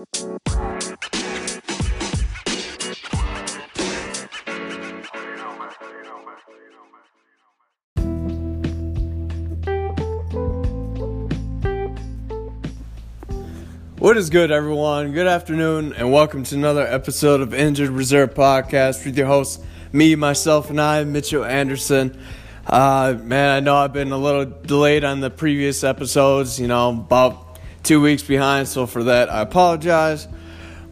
What is good, everyone? Good afternoon, and welcome to another episode of Injured Reserve Podcast with your hosts, me, myself, and I, Mitchell Anderson. Uh, man, I know I've been a little delayed on the previous episodes, you know, about two weeks behind, so for that, I apologize.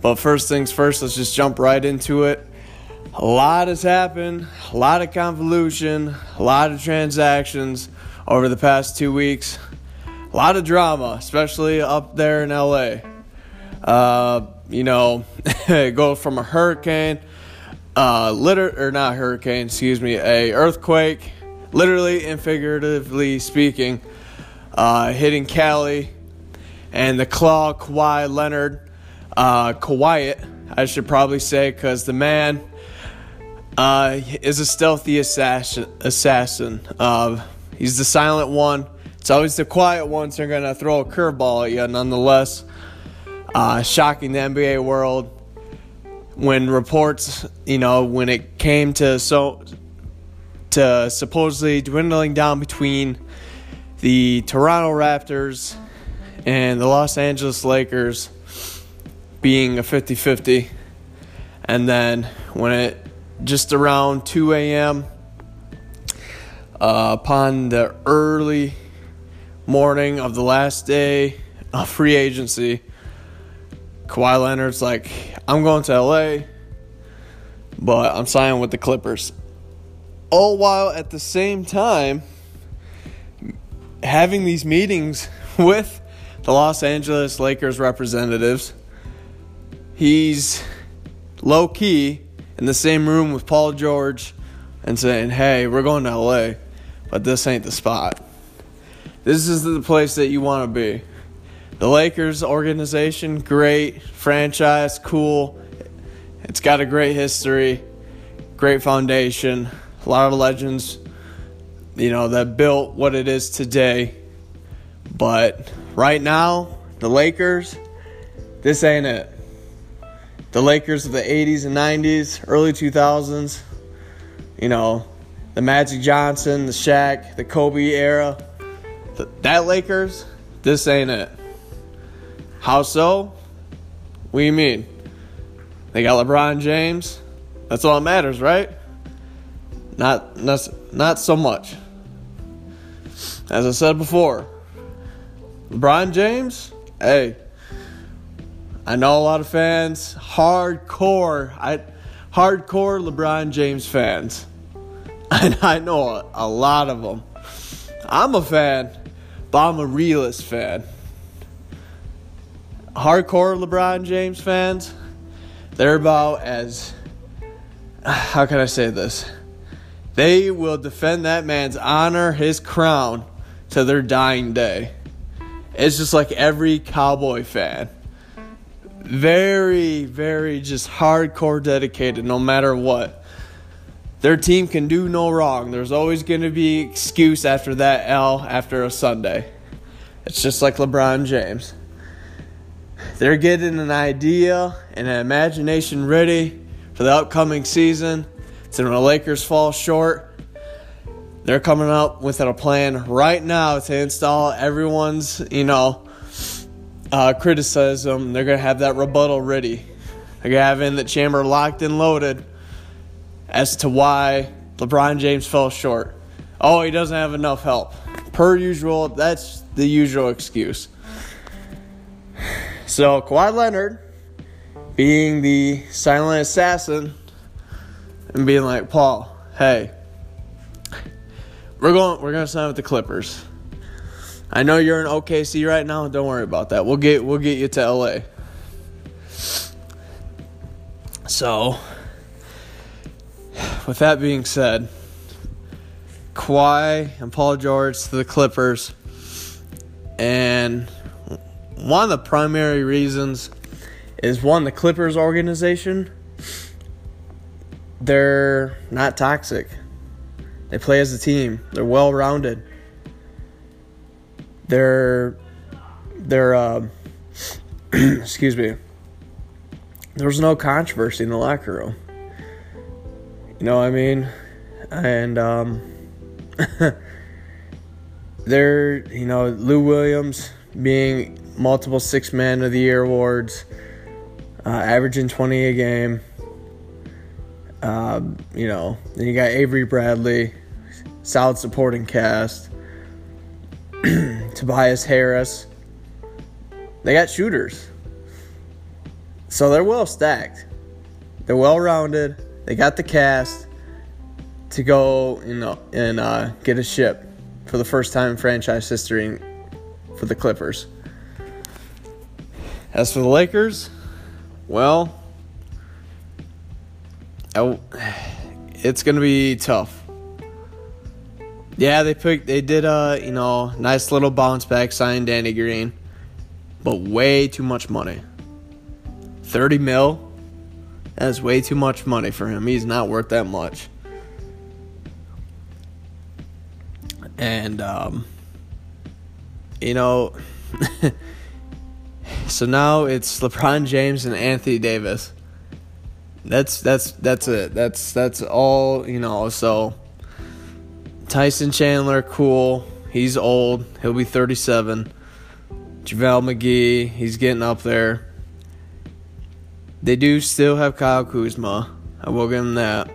But first things first, let's just jump right into it. A lot has happened, a lot of convolution, a lot of transactions over the past two weeks a lot of drama, especially up there in LA. Uh, you know, go from a hurricane, uh, liter or not hurricane, excuse me, a earthquake, literally and figuratively speaking, uh, hitting Cali, and the claw Kawhi Leonard, uh, Kawhi, I should probably say, because the man uh, is a stealthy assassin. Assassin. Uh, he's the silent one it's always the quiet ones who are to throw a curveball at you, nonetheless. Uh, shocking the NBA world when reports, you know, when it came to so to supposedly dwindling down between the Toronto Raptors and the Los Angeles Lakers being a 50 50. And then when it just around 2 a.m., uh, upon the early morning of the last day of free agency, Kawhi Leonard's like, I'm going to LA, but I'm signing with the Clippers. All while at the same time having these meetings with the Los Angeles Lakers representatives. He's low key in the same room with Paul George and saying, Hey, we're going to LA, but this ain't the spot. This is the place that you want to be. The Lakers organization, great franchise, cool. It's got a great history, great foundation, a lot of legends, you know, that built what it is today. But right now, the Lakers, this ain't it. The Lakers of the 80s and 90s, early 2000s, you know, the Magic Johnson, the Shaq, the Kobe era that Lakers, this ain't it. How so? What do you mean? They got LeBron James. That's all that matters, right? Not, not, not so much. As I said before, LeBron James, hey, I know a lot of fans, hardcore, I, hardcore LeBron James fans. And I know a, a lot of them. I'm a fan but I'm a realist fan. Hardcore LeBron James fans, they're about as how can I say this? They will defend that man's honor, his crown, to their dying day. It's just like every cowboy fan. Very, very just hardcore dedicated no matter what. Their team can do no wrong. There's always going to be excuse after that L after a Sunday. It's just like LeBron James. They're getting an idea and an imagination ready for the upcoming season. So when the Lakers fall short, they're coming up with a plan right now to install everyone's, you know, uh, criticism. They're gonna have that rebuttal ready. They're gonna have in the chamber locked and loaded as to why LeBron James fell short. Oh, he doesn't have enough help. Per usual, that's the usual excuse. So Kawhi Leonard, being the silent assassin, and being like, Paul, hey, we're going we're gonna sign with the Clippers. I know you're in OKC right now. Don't worry about that. We'll get we'll get you to LA. So with that being said, Kawhi and Paul George to the Clippers. And one of the primary reasons is one, the Clippers organization, they're not toxic. They play as a team. They're well rounded. They're they're uh, excuse me. there was no controversy in the locker room. You know what I mean? And um, they're you know, Lou Williams being multiple Six Man of the Year awards, uh, averaging 20 a game. Um, you know, then you got Avery Bradley, solid supporting cast. Tobias Harris. They got shooters. So they're well stacked. They're well rounded. They got the cast to go, you know, and uh, get a ship for the first time in franchise history for the Clippers. As for the Lakers, well, it's going to be tough. Yeah, they picked, they did a you know nice little bounce back sign Danny Green, but way too much money. Thirty mil. That's way too much money for him. He's not worth that much. And um, you know, so now it's LeBron James and Anthony Davis. That's that's that's it. That's that's all you know. So Tyson Chandler, cool. He's old. He'll be 37. JaVale McGee, he's getting up there. They do still have Kyle Kuzma. I will give him that.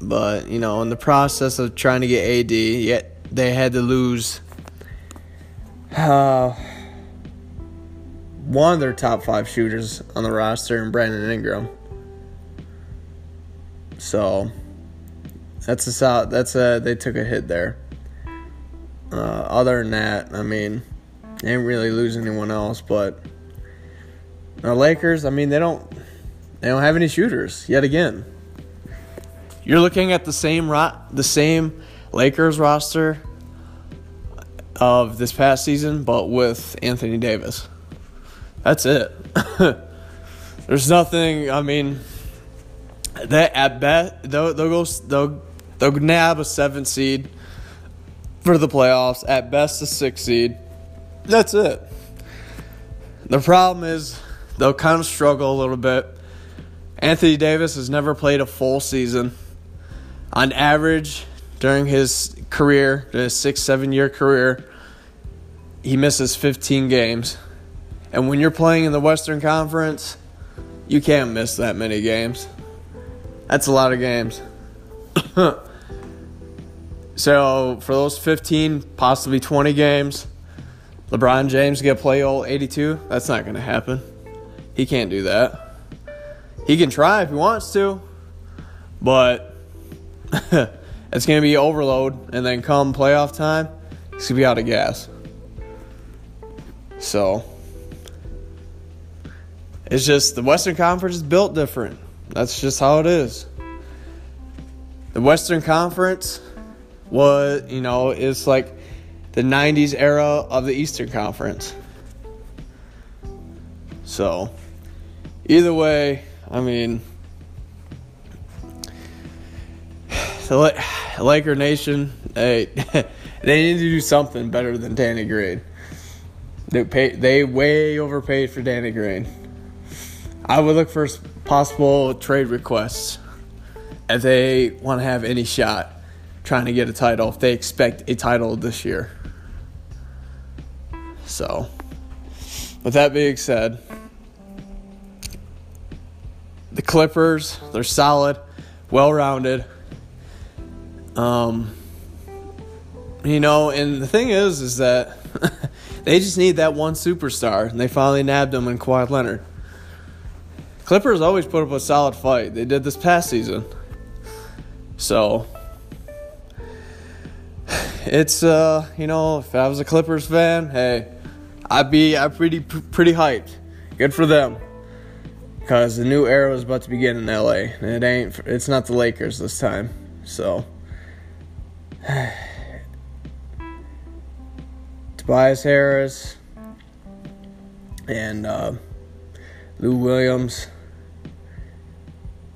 But, you know, in the process of trying to get AD, yet they had to lose uh, one of their top five shooters on the roster in Brandon Ingram. So that's a solid. That's a they took a hit there. Uh, other than that, I mean, they didn't really lose anyone else. But the Lakers, I mean, they don't they don't have any shooters yet again. You're looking at the same ro- the same Lakers roster of this past season, but with Anthony Davis. That's it. There's nothing. I mean, that at best they'll, they'll go they'll They'll nab a seven seed for the playoffs, at best a six seed. That's it. The problem is they'll kind of struggle a little bit. Anthony Davis has never played a full season. On average, during his career, his six, seven year career, he misses 15 games. And when you're playing in the Western Conference, you can't miss that many games. That's a lot of games. so for those 15, possibly 20 games, LeBron James get play all 82. That's not going to happen. He can't do that. He can try if he wants to, but it's going to be overload. And then come playoff time, he's going to be out of gas. So it's just the Western Conference is built different. That's just how it is. The Western Conference was, you know, is like the 90s era of the Eastern Conference. So, either way, I mean, the Laker Nation, they, they need to do something better than Danny Green. They pay, they way overpaid for Danny Green. I would look for possible trade requests if they want to have any shot trying to get a title, if they expect a title this year. So, with that being said, the Clippers, they're solid, well rounded. Um, you know, and the thing is, is that they just need that one superstar, and they finally nabbed him in Kawhi Leonard. Clippers always put up a solid fight. They did this past season. So it's uh, you know, if I was a Clippers fan, hey, I'd be I'd pretty pretty hyped. Good for them. Cause the new era is about to begin in LA. It ain't it's not the Lakers this time. So Tobias Harris and uh, Lou Williams,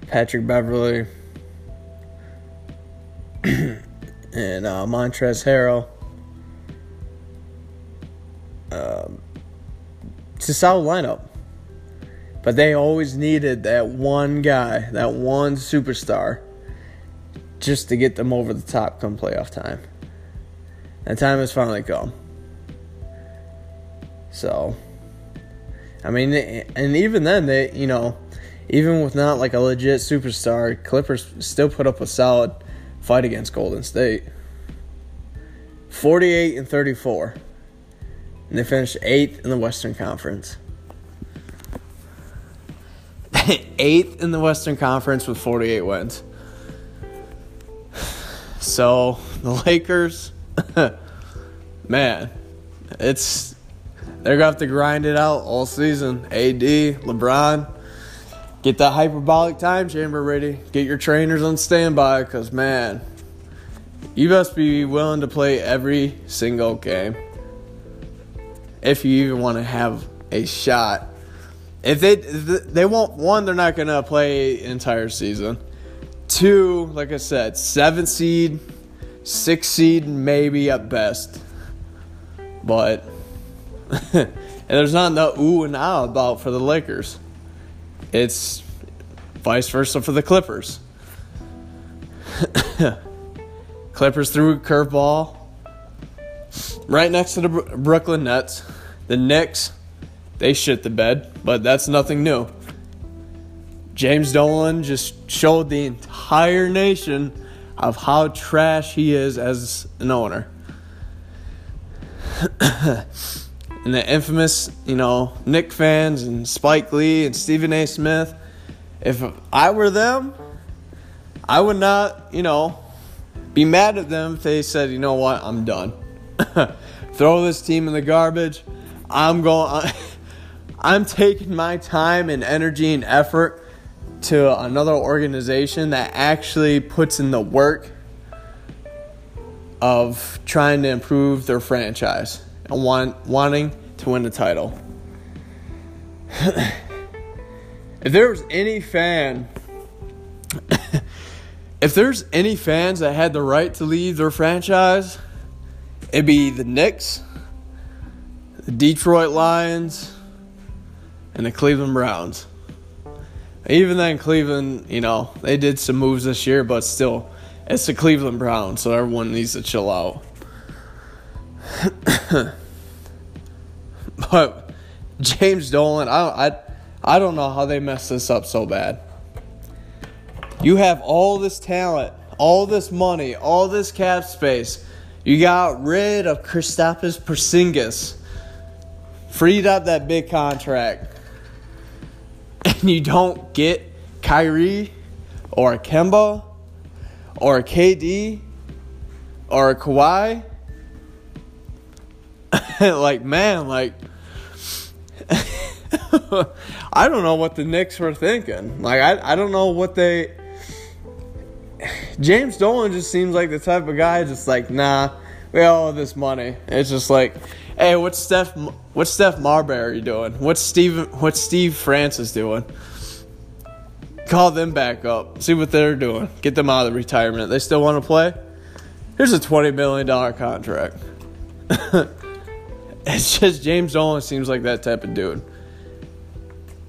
Patrick Beverley, and uh, Montrezl Harrell. Um, it's a solid lineup. But they always needed that one guy, that one superstar, just to get them over the top come playoff time. And time has finally come. So, I mean, and even then, they, you know, even with not like a legit superstar, Clippers still put up a solid fight against Golden State. 48 and 34. And they finished eighth in the Western Conference. eighth in the Western Conference with 48 wins. So the Lakers, man, it's they're gonna have to grind it out all season. AD, LeBron, get that hyperbolic time chamber ready. Get your trainers on standby, cause man, you must be willing to play every single game if you even want to have a shot. If they they won't one, they're not gonna play entire season. Two, like I said, seven seed, six seed, maybe at best. But and there's not no ooh and ah about for the Lakers. It's vice versa for the Clippers. Clippers threw a curveball right next to the Brooklyn Nets. The Knicks, they shit the bed, but that's nothing new. James Dolan just showed the entire nation of how trash he is as an owner. and the infamous, you know, Knick fans and Spike Lee and Stephen A. Smith, if I were them, I would not, you know, be mad at them if they said, you know what, I'm done. Throw this team in the garbage. I'm going. I'm taking my time and energy and effort to another organization that actually puts in the work of trying to improve their franchise and want, wanting to win the title. if there was any fan if there's any fans that had the right to leave their franchise, it'd be the Knicks, the Detroit Lions, and the Cleveland Browns. Even then, Cleveland, you know, they did some moves this year, but still, it's the Cleveland Browns, so everyone needs to chill out. but James Dolan, I, I, I don't know how they messed this up so bad. You have all this talent, all this money, all this cap space. You got rid of Kristaps Porzingis, freed up that big contract, and you don't get Kyrie or Kemba or KD or Kawhi. like man, like I don't know what the Knicks were thinking. Like I, I don't know what they James Dolan just seems like the type of guy just like, nah, we all this money. It's just like, hey, what's Steph what's Steph Marbury doing? What's Steve what's Steve Francis doing? Call them back up. See what they're doing. Get them out of retirement. They still want to play? Here's a twenty million dollar contract. it's just James Dolan seems like that type of dude.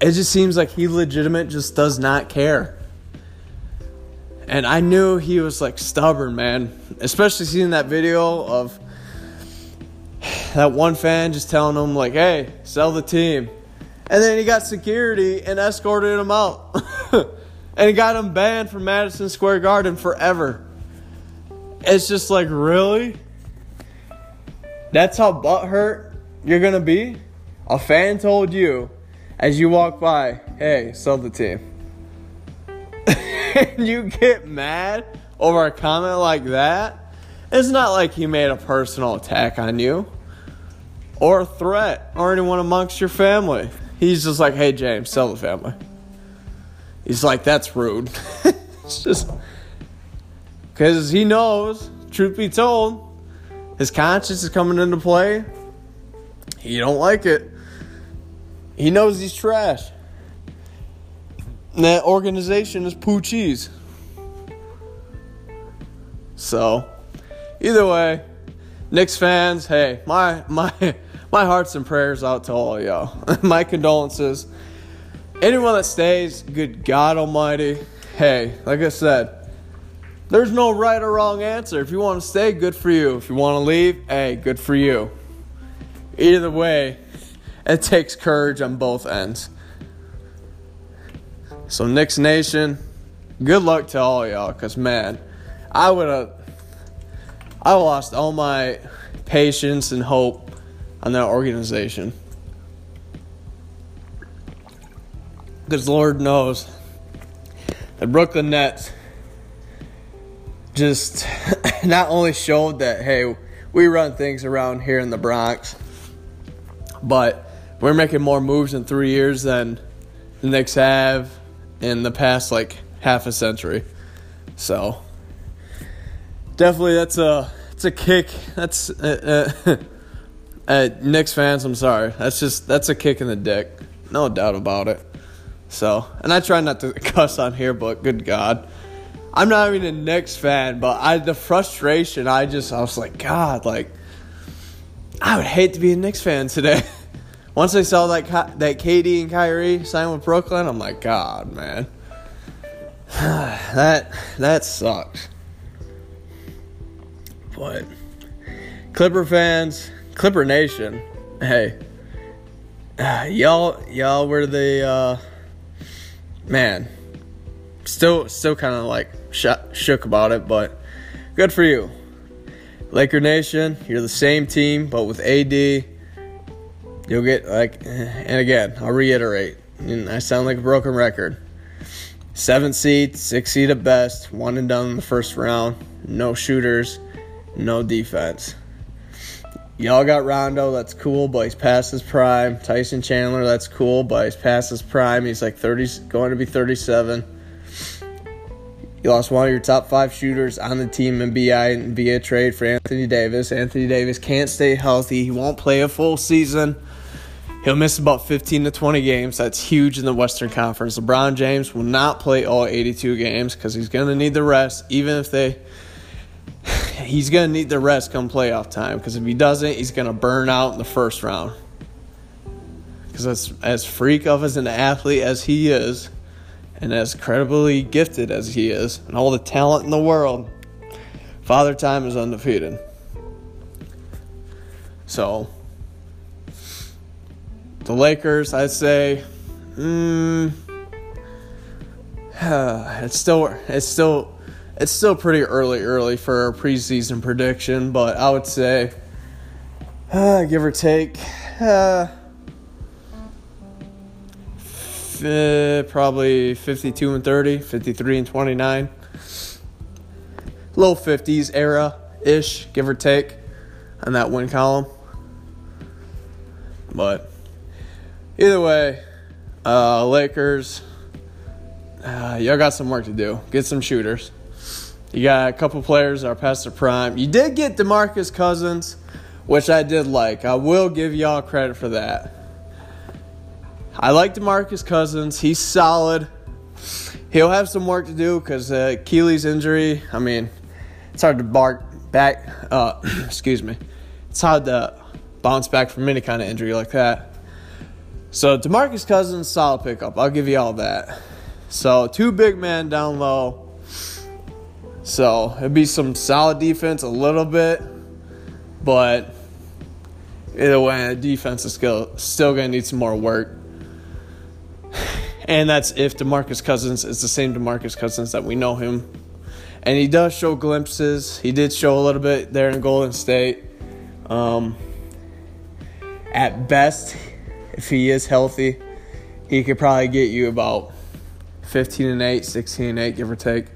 It just seems like he legitimate just does not care. And I knew he was like stubborn, man. Especially seeing that video of that one fan just telling him, like, hey, sell the team. And then he got security and escorted him out. and he got him banned from Madison Square Garden forever. It's just like, really? That's how butthurt you're going to be? A fan told you as you walk by, hey, sell the team. and you get mad over a comment like that, it's not like he made a personal attack on you or a threat or anyone amongst your family. He's just like, hey, James, sell the family. He's like, that's rude. it's just because he knows, truth be told, his conscience is coming into play. He don't like it. He knows he's trash that organization is poo cheese. So, either way, Knicks fans, hey, my my my hearts and prayers out to all y'all. my condolences. anyone that stays, good God Almighty, hey, like I said, there's no right or wrong answer. If you want to stay, good for you. If you want to leave, hey, good for you. Either way, it takes courage on both ends. So, Knicks Nation, good luck to all y'all, because man, I would have. I lost all my patience and hope on that organization. Because Lord knows the Brooklyn Nets just not only showed that, hey, we run things around here in the Bronx, but we're making more moves in three years than the Knicks have in the past like half a century. So definitely that's a it's a kick. That's uh, uh, uh, Knicks fans. I'm sorry. That's just that's a kick in the dick. No doubt about it. So, and I try not to cuss on here, but good God. I'm not even a Knicks fan, but I the frustration, I just I was like, God, like I would hate to be a Knicks fan today. Once I saw that that KD and Kyrie sign with Brooklyn, I'm like, God, man, that that sucks. But Clipper fans, Clipper Nation, hey, y'all, y'all were the uh, man. Still, still kind of like sh- shook about it, but good for you, Laker Nation. You're the same team, but with AD, you'll get like. And again, I'll reiterate, and I sound like a broken record. Seven seed, six seed at best, one and done in the first round. No shooters, no defense. Y'all got Rondo, that's cool, but he's past his prime. Tyson Chandler, that's cool, but he's past his prime. He's like 30, going to be 37. You lost one of your top five shooters on the team in BI via trade for Anthony Davis. Anthony Davis can't stay healthy. He won't play a full season. He'll miss about 15 to 20 games. That's huge in the Western Conference. LeBron James will not play all 82 games because he's going to need the rest, even if they he's going to need the rest come playoff time because if he doesn't, he's going to burn out in the first round. Because as, as freak of as an athlete as he is, and as incredibly gifted as he is, and all the talent in the world, Father Time is undefeated. So, the Lakers, I'd say, mm, it's still it's still it's still pretty early, early for a preseason prediction, but I would say, uh, give or take, uh, f- probably 52 and 30, 53 and 29. Low 50s era ish, give or take, on that win column. But either way, uh, Lakers, uh, y'all got some work to do. Get some shooters. You got a couple players that are past their prime. You did get DeMarcus Cousins, which I did like. I will give y'all credit for that. I like DeMarcus Cousins. He's solid. He'll have some work to do because uh, injury. I mean, it's hard to bark back. Uh, excuse me. It's hard to bounce back from any kind of injury like that. So DeMarcus Cousins, solid pickup. I'll give you all that. So two big men down low. So it'd be some solid defense a little bit, but either way, defense is still still gonna need some more work. And that's if DeMarcus Cousins is the same DeMarcus Cousins that we know him. And he does show glimpses. He did show a little bit there in Golden State. Um, at best, if he is healthy, he could probably get you about 15 and 8, 16 and 8, give or take.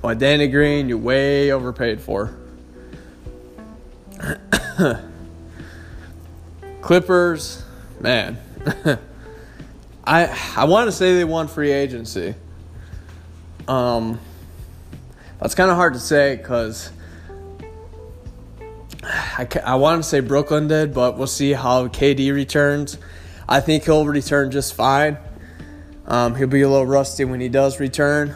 But Danny Green, you're way overpaid for. Clippers, man. I I want to say they won free agency. Um, that's kind of hard to say because I, I want to say Brooklyn did, but we'll see how KD returns. I think he'll return just fine. Um, he'll be a little rusty when he does return,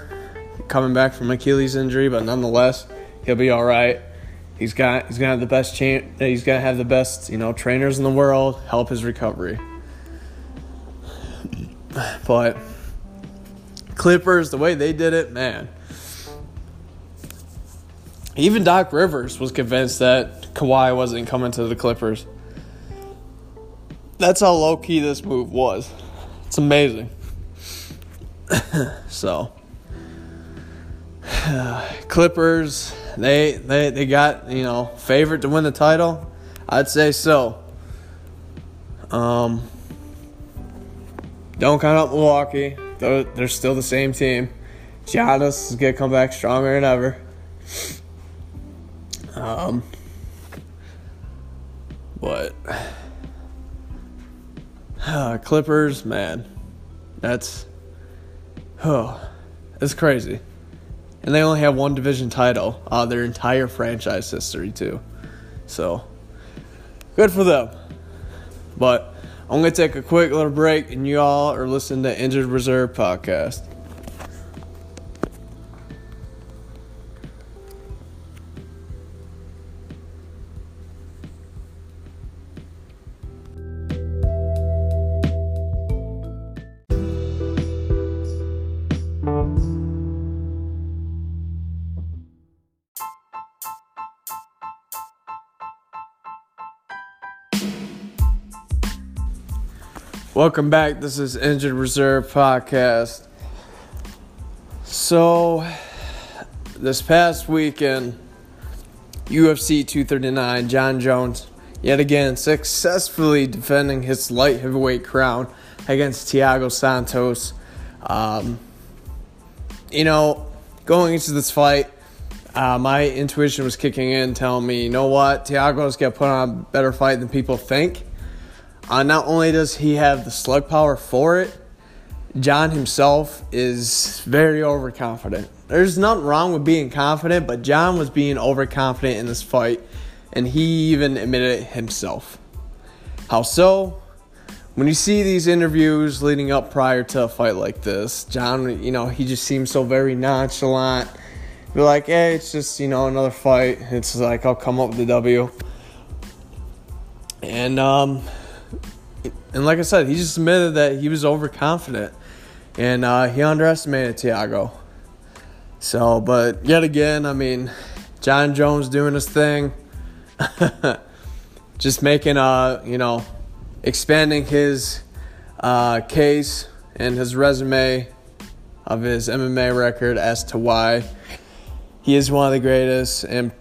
coming back from Achilles injury, but nonetheless, he'll be all right. He's got he's gonna have the best chance. He's gonna have the best you know trainers in the world help his recovery. But Clippers, the way they did it, man. Even Doc Rivers was convinced that Kawhi wasn't coming to the Clippers. That's how low key this move was. It's amazing. so, Clippers, they they they got you know favorite to win the title. I'd say so. Um, don't count out Milwaukee. They're, they're still the same team. Giannis is gonna come back stronger than ever. Um, but uh, Clippers, man, that's oh, it's crazy. And they only have one division title uh, their entire franchise history too. So good for them. But I'm gonna take a quick little break, and you all are listening to Injured Reserve podcast. Welcome back. This is Injured Reserve Podcast. So, this past weekend, UFC 239, Jon Jones, yet again, successfully defending his light heavyweight crown against Thiago Santos. Um, you know, going into this fight, uh, my intuition was kicking in, telling me, you know what, Thiago's got put on a better fight than people think. Uh, not only does he have the slug power for it, Jon himself is very overconfident. There's nothing wrong with being confident, but Jon was being overconfident in this fight, and he even admitted it himself. How so? When you see these interviews leading up prior to a fight like this, Jon, you know, he just seems so very nonchalant. Be like, hey, it's just, you know, another fight. It's like, I'll come up with the W. And, um, and like I said, he just admitted that he was overconfident and uh, he underestimated Thiago. So, but yet again, I mean, Jon Jones doing his thing, just making a you know, expanding his uh, case and his resume of his MMA record as to why he is one of the greatest and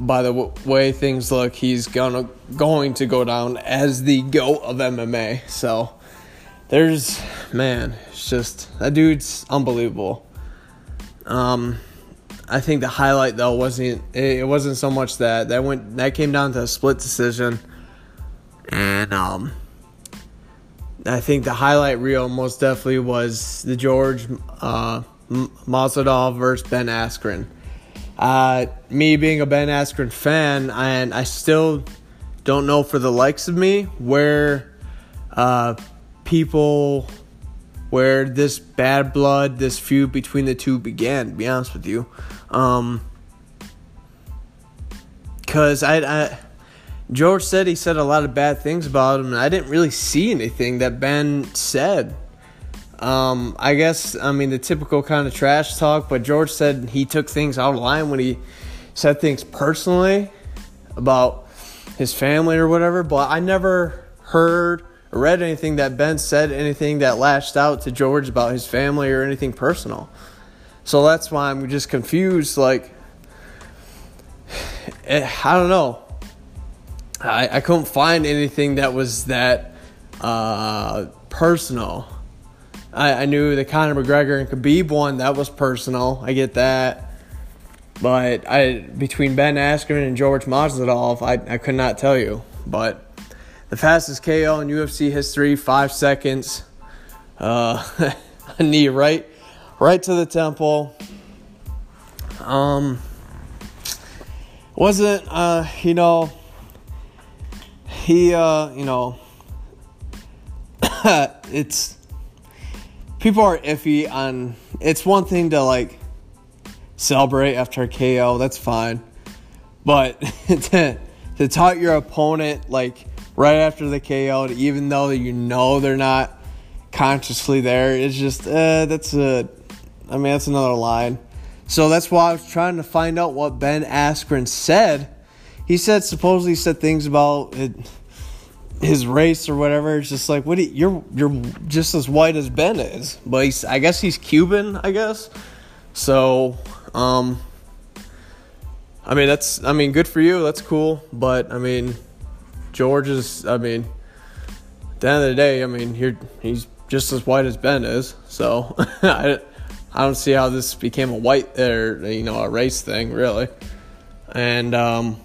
by the w- way things look, he's gonna going to go down as the goat of MMA. So there's man, it's just that dude's unbelievable. Um, I think the highlight though wasn't it wasn't so much that that went that came down to a split decision, and um, I think the highlight reel most definitely was the George uh, Masvidal versus Ben Askren. Uh, me being a Ben Askren fan, and I still don't know for the likes of me where uh, people, where this bad blood, this feud between the two began. To be honest with you, um, because I, I, George said he said a lot of bad things about him, and I didn't really see anything that Ben said. Um, I guess I mean the typical kind of trash talk, but George said he took things out of line when he said things personally about his family or whatever. But I never heard or read anything that Ben said anything that lashed out to George about his family or anything personal. So that's why I'm just confused. Like, eh, I don't know. I, I couldn't find anything that was that uh, personal I, I knew the Conor McGregor and Khabib one that was personal. I get that, but I between Ben Askren and George Masvidal, I I could not tell you. But the fastest KO in UFC history, five seconds. Uh, a knee right, right to the temple. Um, wasn't uh, you know, he uh, you know, it's people are iffy on. It's one thing to like celebrate after a KO, that's fine, but to to taunt your opponent like right after the KO, even though you know they're not consciously there. It's just uh, that's a, I mean that's another line. So that's why I was trying to find out what Ben Askren said. He said supposedly said things about it, his race or whatever. It's just like what you, you're you're just as white as Ben is, but he's I guess he's Cuban. I guess so. Um, I mean that's I mean good for you. That's cool, but I mean George is I mean at the end of the day, I mean, you're, he's just as white as Ben is. So I, I don't see how this became a white or you know a race thing really. And um,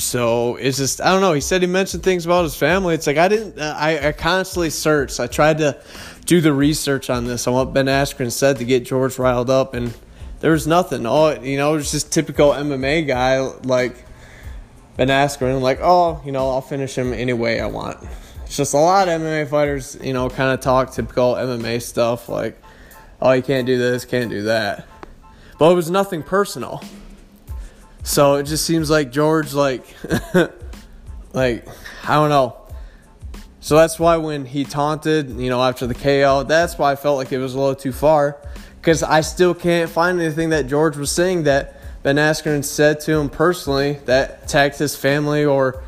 so it's just I don't know. He said he mentioned things about his family. It's like I didn't. Uh, I, I constantly searched. I tried to do the research on this on what Ben Askren said to get George riled up, and there was nothing. All you know, it was just typical MMA guy like Ben Askren, like, oh, you know, I'll finish him any way I want. It's just a lot of MMA fighters, you know, kind of talk typical MMA stuff, like, oh, you can't do this, can't do that. But it was nothing personal. So it just seems like George, like, like, I don't know. So that's why when he taunted, you know, after the KO, that's why I felt like it was a little too far. Because I still can't find anything that George was saying that Ben Askren said to him personally that attacked his family or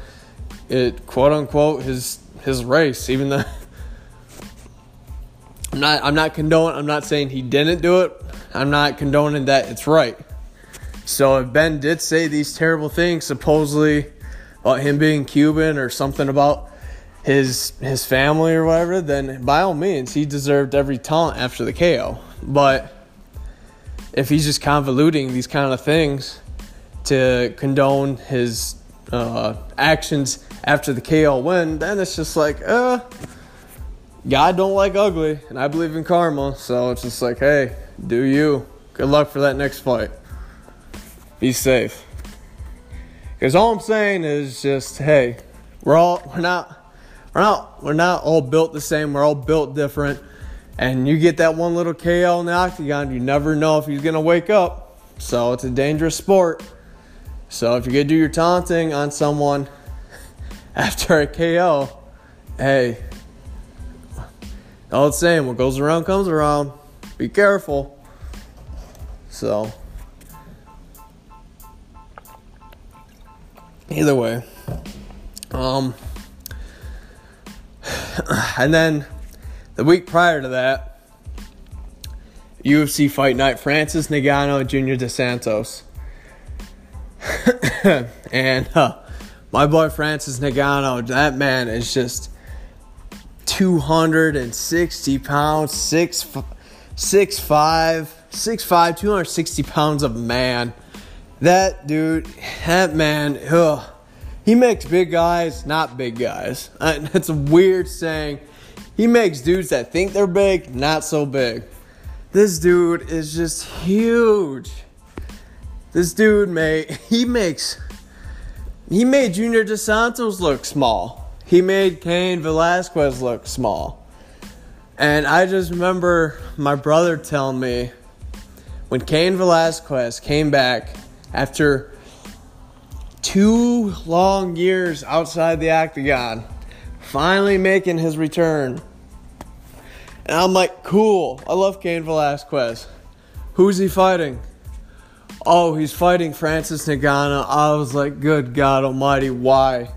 it quote unquote his his race, even though I'm not I'm not condoning I'm not saying he didn't do it. I'm not condoning that it's right. So if Ben did say these terrible things, supposedly about him being Cuban or something about his his family or whatever, then by all means he deserved every taunt after the KO. But if he's just convoluting these kind of things to condone his uh, actions after the KO win, then it's just like, uh, God don't like ugly, and I believe in karma. So it's just like, hey, do you? Good luck for that next fight. Be safe. Because all I'm saying is just, hey, we're all we're not we're not we're not all built the same. We're all built different and you get that one little KO in the octagon, you never know if he's to wake up. So it's a dangerous sport. So if you're to do your taunting on someone after a KO, hey, all it's saying, what goes around comes around. Be careful. So, either way, um, and then the week prior to that, UFC Fight Night, Francis Ngannou, Junior Dos Santos. and uh, my boy Francis Ngannou, that man is just 260 pounds, 6, 6 5, 6 5, 260 pounds of man. That dude, that man, ugh, he makes big guys not big guys. That's a weird saying he makes dudes that think they're big not so big. This dude is just huge. This dude made he makes he made Junior Dos Santos look small. He made Cain Velasquez look small. And I just remember my brother telling me when Cain Velasquez came back after two long years outside the octagon finally making his return. And I'm like, cool. I love Cain Velasquez. Who's he fighting? Oh, he's fighting Francis Ngannou. I was like, good God Almighty, why?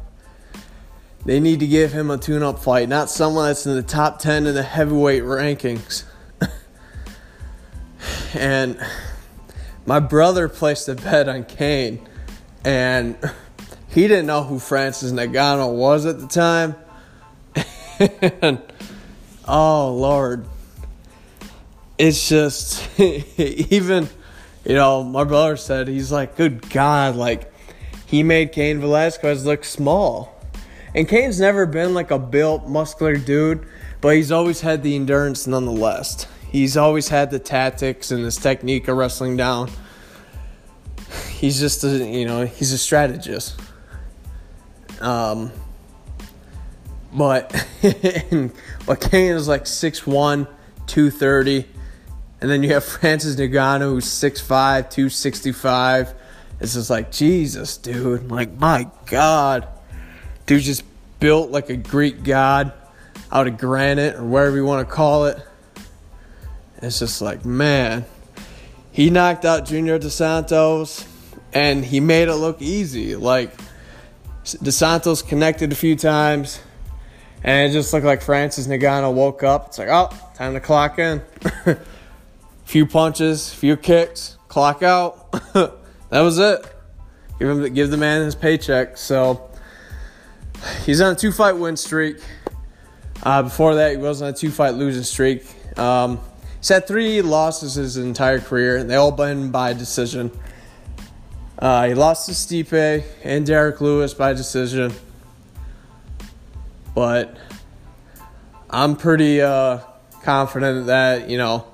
They need to give him a tune-up fight, not someone that's in the top ten in the heavyweight rankings. and my brother placed a bet on Cain, and he didn't know who Francis Ngannou was at the time. And oh Lord, it's just even you know my brother said he's like, good God, like he made Cain Velasquez look small, and Cain's never been like a built muscular dude, but he's always had the endurance nonetheless. He's always had the tactics and his technique of wrestling down. He's just a, you know, he's a strategist. Um, but but Cain is like 6'1, 230. And then you have Francis Ngannou who's 6'5, 265. It's just like, Jesus, dude. Like, my God. Dude just built like a Greek god. out of granite or whatever you want to call it. It's just like, man, he knocked out Junior dos Santos and he made it look easy. Like, dos Santos connected a few times and it just looked like Francis Ngannou woke up. It's like, oh, time to clock in. few punches, few kicks, clock out. that was it. Give him, give the man his paycheck. So he's on a two fight win streak. Uh, before that, he was on a two fight losing streak. Um, he's had three losses his entire career, and they all been by decision. Uh, he lost to Stipe and Derrick Lewis by decision. But I'm pretty uh, confident that, you know,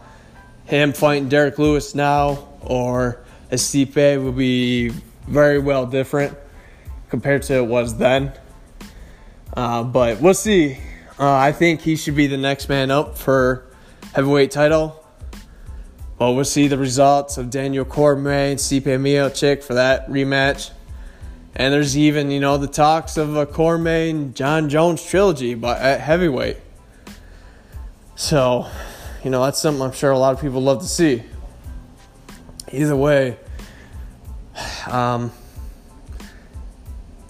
him fighting Derrick Lewis now or Stipe will be very well different compared to it was then. Uh, but we'll see. Uh, I think he should be the next man up for heavyweight title. Well, we'll see the results of Daniel Cormier and Stipe Miocic for that rematch. And there's even, you know, the talks of a Cormier and Jon Jones trilogy but at heavyweight. So, you know, that's something I'm sure a lot of people love to see. Either way, um,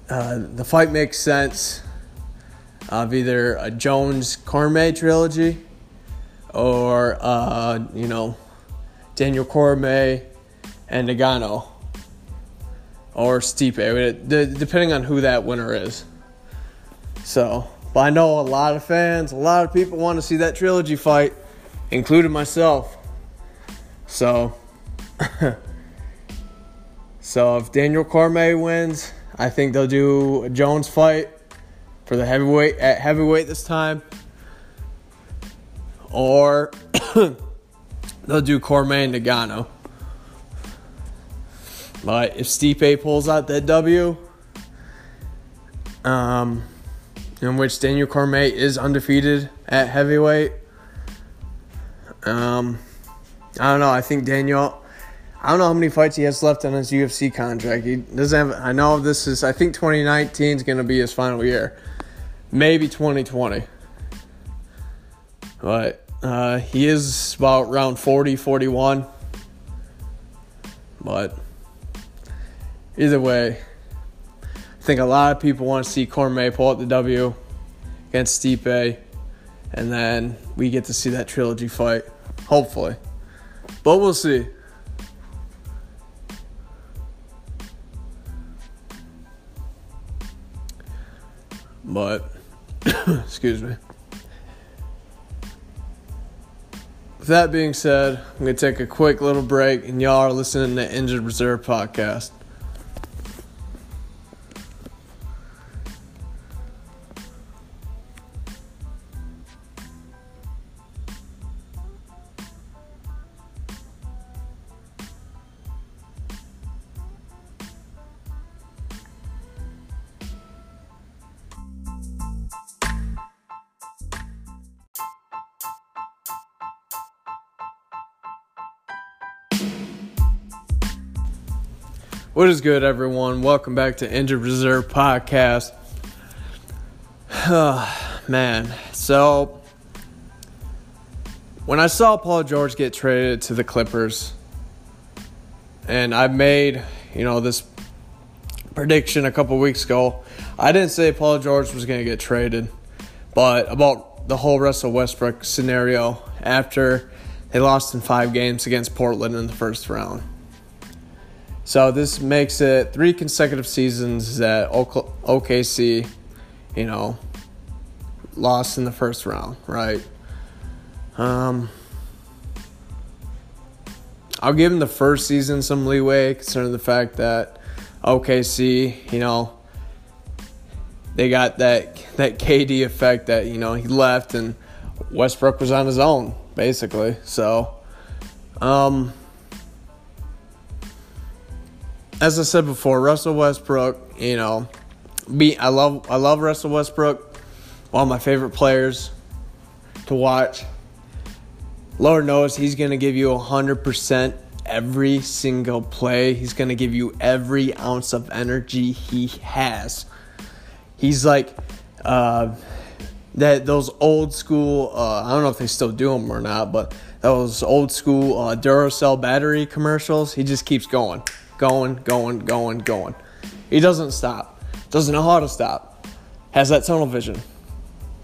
uh, the fight makes sense of either a Jones Cormier trilogy or uh, you know Daniel Cormier and Ngannou or Stipe, depending on who that winner is. So, but I know a lot of fans, a lot of people want to see that trilogy fight, including myself. So, so if Daniel Cormier wins, I think they'll do a Jones fight for the heavyweight at heavyweight this time, or they'll do Cormier and Ngannou. But if Stipe pulls out that W, um, in which Daniel Cormier is undefeated at heavyweight, um, I don't know. I think Daniel. I don't know how many fights he has left on his UFC contract. He doesn't have. I know this is. I think 2019 is going to be his final year maybe 2020. But uh, he is about round 40, 41. But either way, I think a lot of people want to see Cormier pull out the W against Stipe, and then we get to see that trilogy fight, hopefully. But we'll see. But Excuse me. With that being said, I'm going to take a quick little break, and y'all are listening to Injured Reserve Podcast. What is good, everyone? Welcome back to Injured Reserve Podcast. Oh, man, so when I saw Paul George get traded to the Clippers, and I made, you know, this prediction a couple weeks ago, I didn't say Paul George was going to get traded, but about the whole Russell Westbrook scenario after they lost in five games against Portland in the first round. So this makes it three consecutive seasons that OKC, you know, lost in the first round, right? Um, I'll give him the first season some leeway, considering the fact that OKC, you know, they got that that KD effect that you know he left and Westbrook was on his own basically. So, um, as I said before, Russell Westbrook, you know, I love I love Russell Westbrook, one of my favorite players to watch. Lord knows he's going to give you 100% every single play. He's going to give you every ounce of energy he has. He's like uh, that those old school. Uh, I don't know if they still do them or not, but those old school uh, Duracell battery commercials. He just keeps going, going, going, going, going. He doesn't stop. Doesn't know how to stop. Has that tunnel vision.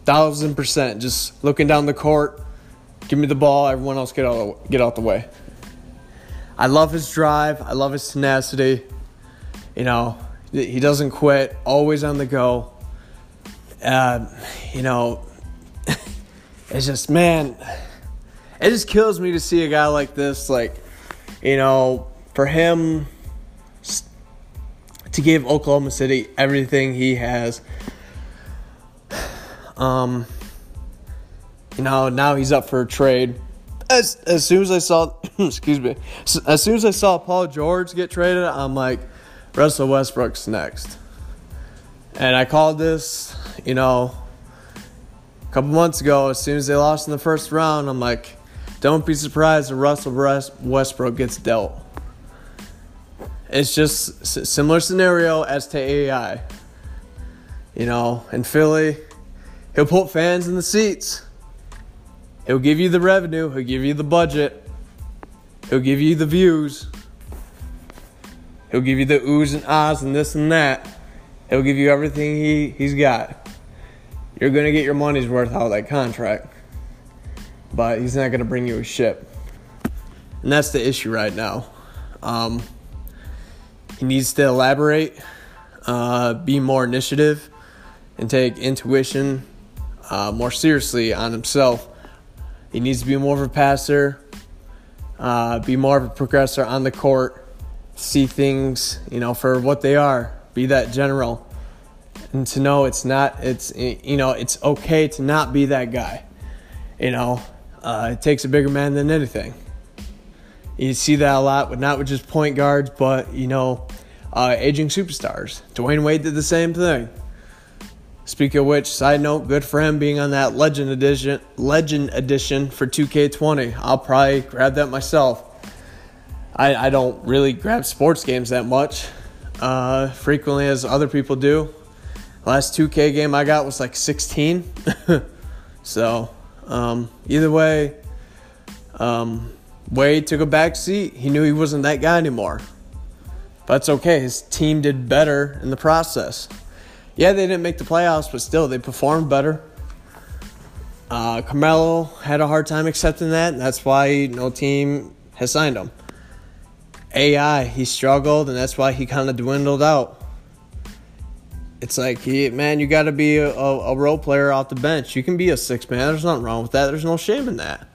Thousand percent. Just looking down the court. Give me the ball. Everyone else get out. Get out the way. I love his drive. I love his tenacity. You know, he doesn't quit. Always on the go. Uh, you know, it's just man it just kills me to see a guy like this, like, you know, for him to give Oklahoma City everything he has. Um, you know, now he's up for a trade. As as soon as I saw, excuse me, as soon as I saw Paul George get traded, I'm like, Russell Westbrook's next. And I called this, you know, a couple months ago. As soon as they lost in the first round, I'm like, don't be surprised if Russell Westbrook gets dealt. It's just similar scenario as to AI. You know, in Philly, he'll put fans in the seats. He'll give you the revenue, he'll give you the budget, he'll give you the views, he'll give you the oohs and ahs and this and that. He'll give you everything he, he's got. You're going to get your money's worth out of that contract but he's not going to bring you a ship. And that's the issue right now. Um, he needs to elaborate, uh, be more initiative, and take intuition uh, more seriously on himself. He needs to be more of a passer, uh, be more of a progressor on the court, see things, you know, for what they are, be that general, and to know it's not, it's, you know, it's okay to not be that guy. You know, uh, it takes a bigger man than anything. You see that a lot, with not with just point guards, but you know, uh, aging superstars. Dwyane Wade did the same thing. Speaking of which, side note, good for him being on that Legend edition. Legend edition for 2K20. I'll probably grab that myself. I, I don't really grab sports games that much, uh, frequently as other people do. Last 2K game I got was like 16. so um, either way, um, Wade took a back seat. He knew he wasn't that guy anymore. But it's okay. His team did better in the process. Yeah, they didn't make the playoffs, but still, they performed better. Uh, Carmelo had a hard time accepting that, and that's why no team has signed him. AI, he struggled, and that's why he kind of dwindled out it's like, man, you got to be a, a, role player off the bench. You can be a six man. There's nothing wrong with that. There's no shame in that.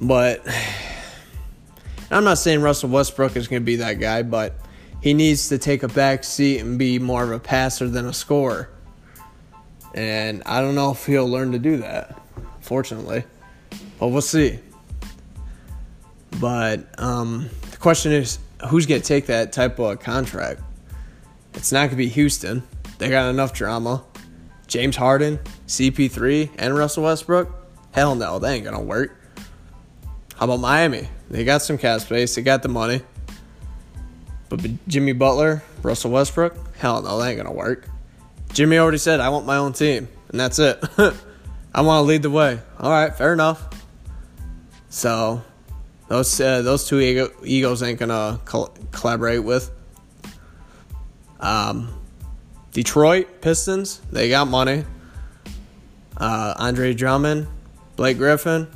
But I'm not saying Russell Westbrook is going to be that guy, but he needs to take a back seat and be more of a passer than a scorer. And I don't know if he'll learn to do that, fortunately. But we'll see. But um, the question is who's going to take that type of contract? It's not going to be Houston. They got enough drama. James Harden, CP3, and Russell Westbrook? Hell no, that ain't going to work. How about Miami? They got some cap space, they got the money. But Jimmy Butler, Russell Westbrook? Hell no, that ain't to work. Jimmy already said, I want my own team, and that's it. I want to lead the way. All right, fair enough. So, those uh, those two ego- egos ain't gonna col- collaborate with. Um, Detroit Pistons, they got money. Uh, Andre Drummond, Blake Griffin,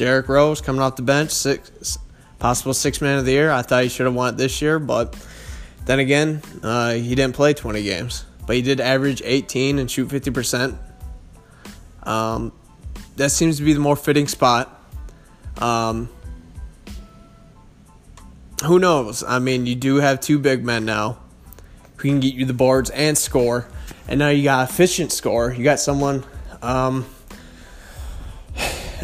Derrick Rose coming off the bench, six possible six man of the year. I thought he should have won it this year, but then again, uh, he didn't play 20 games, but he did average 18 and shoot 50 percent. Um, that seems to be the more fitting spot. Um, who knows? I mean, you do have two big men now who can get you the boards and score. And now you got efficient score. You got someone. Um,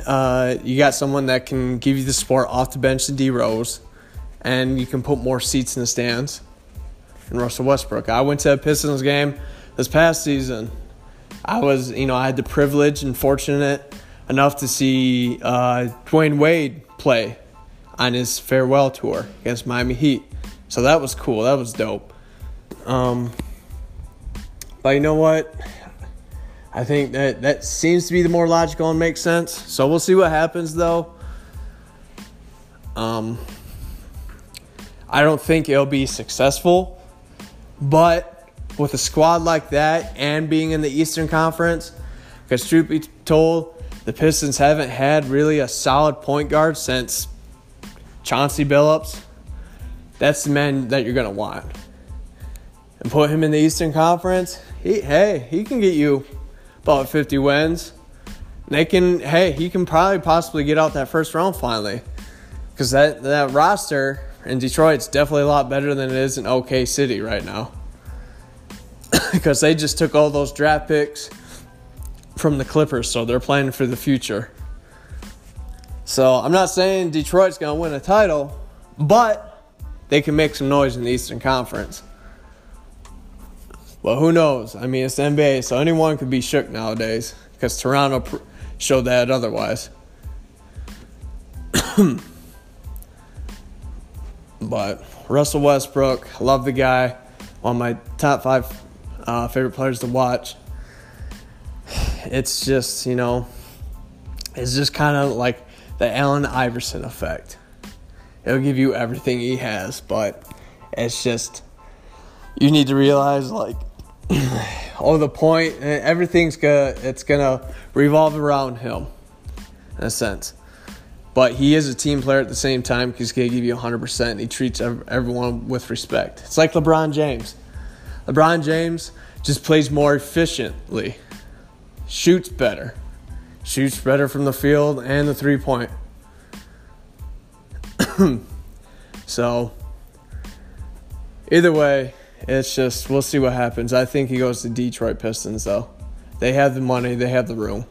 uh, you got someone that can give you the support off the bench to D Rose, and you can put more seats in the stands. And Russell Westbrook. I went to a Pistons game this past season. I was, you know, I had the privilege and fortunate enough to see uh, Dwyane Wade play on his farewell tour against Miami Heat. So that was cool. That was dope. Um, but you know what? I think that that seems to be the more logical and makes sense. So we'll see what happens though. Um, I don't think it'll be successful, but with a squad like that and being in the Eastern Conference, because truth be told, the Pistons haven't had really a solid point guard since Chauncey Billups. That's the man that you're gonna want, and put him in the Eastern Conference. He, hey, he can get you about 50 wins. They can, hey, he can probably possibly get out that first round finally. Because that, that roster in Detroit's definitely a lot better than it is in OK City right now. because they just took all those draft picks from the Clippers, so they're planning for the future. So I'm not saying Detroit's to win a title, but they can make some noise in the Eastern Conference. But who knows? I mean, it's NBA, so anyone could be shook nowadays because Toronto pr- showed that otherwise. but Russell Westbrook, love the guy. One of my top five uh, favorite players to watch. It's just, you know, it's just kind of like the Allen Iverson effect. It'll give you everything he has, but it's just, you need to realize, like, oh, the point, everything's gonna, it's gonna revolve around him, in a sense. But he is a team player at the same time he's gonna give you 100%. And he treats everyone with respect. It's like LeBron James. LeBron James just plays more efficiently, shoots better, shoots better from the field and the three point. so, either way, it's just we'll see what happens. I think he goes to Detroit Pistons though. They have the money, they have the room.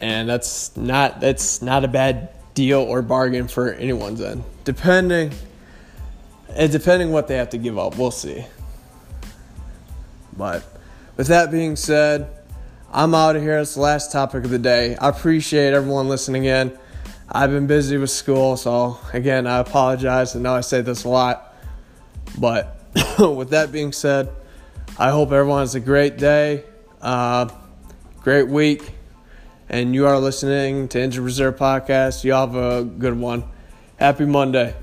And that's not that's not a bad deal or bargain for anyone's end. Depending and depending what they have to give up, we'll see. But with that being said, I'm out of here. It's the last topic of the day. I appreciate everyone listening in. I've been busy with school, so again, I apologize. I know I say this a lot, but with that being said, I hope everyone has a great day, uh, great week, and you are listening to Injured Reserve Podcast. You all have a good one. Happy Monday.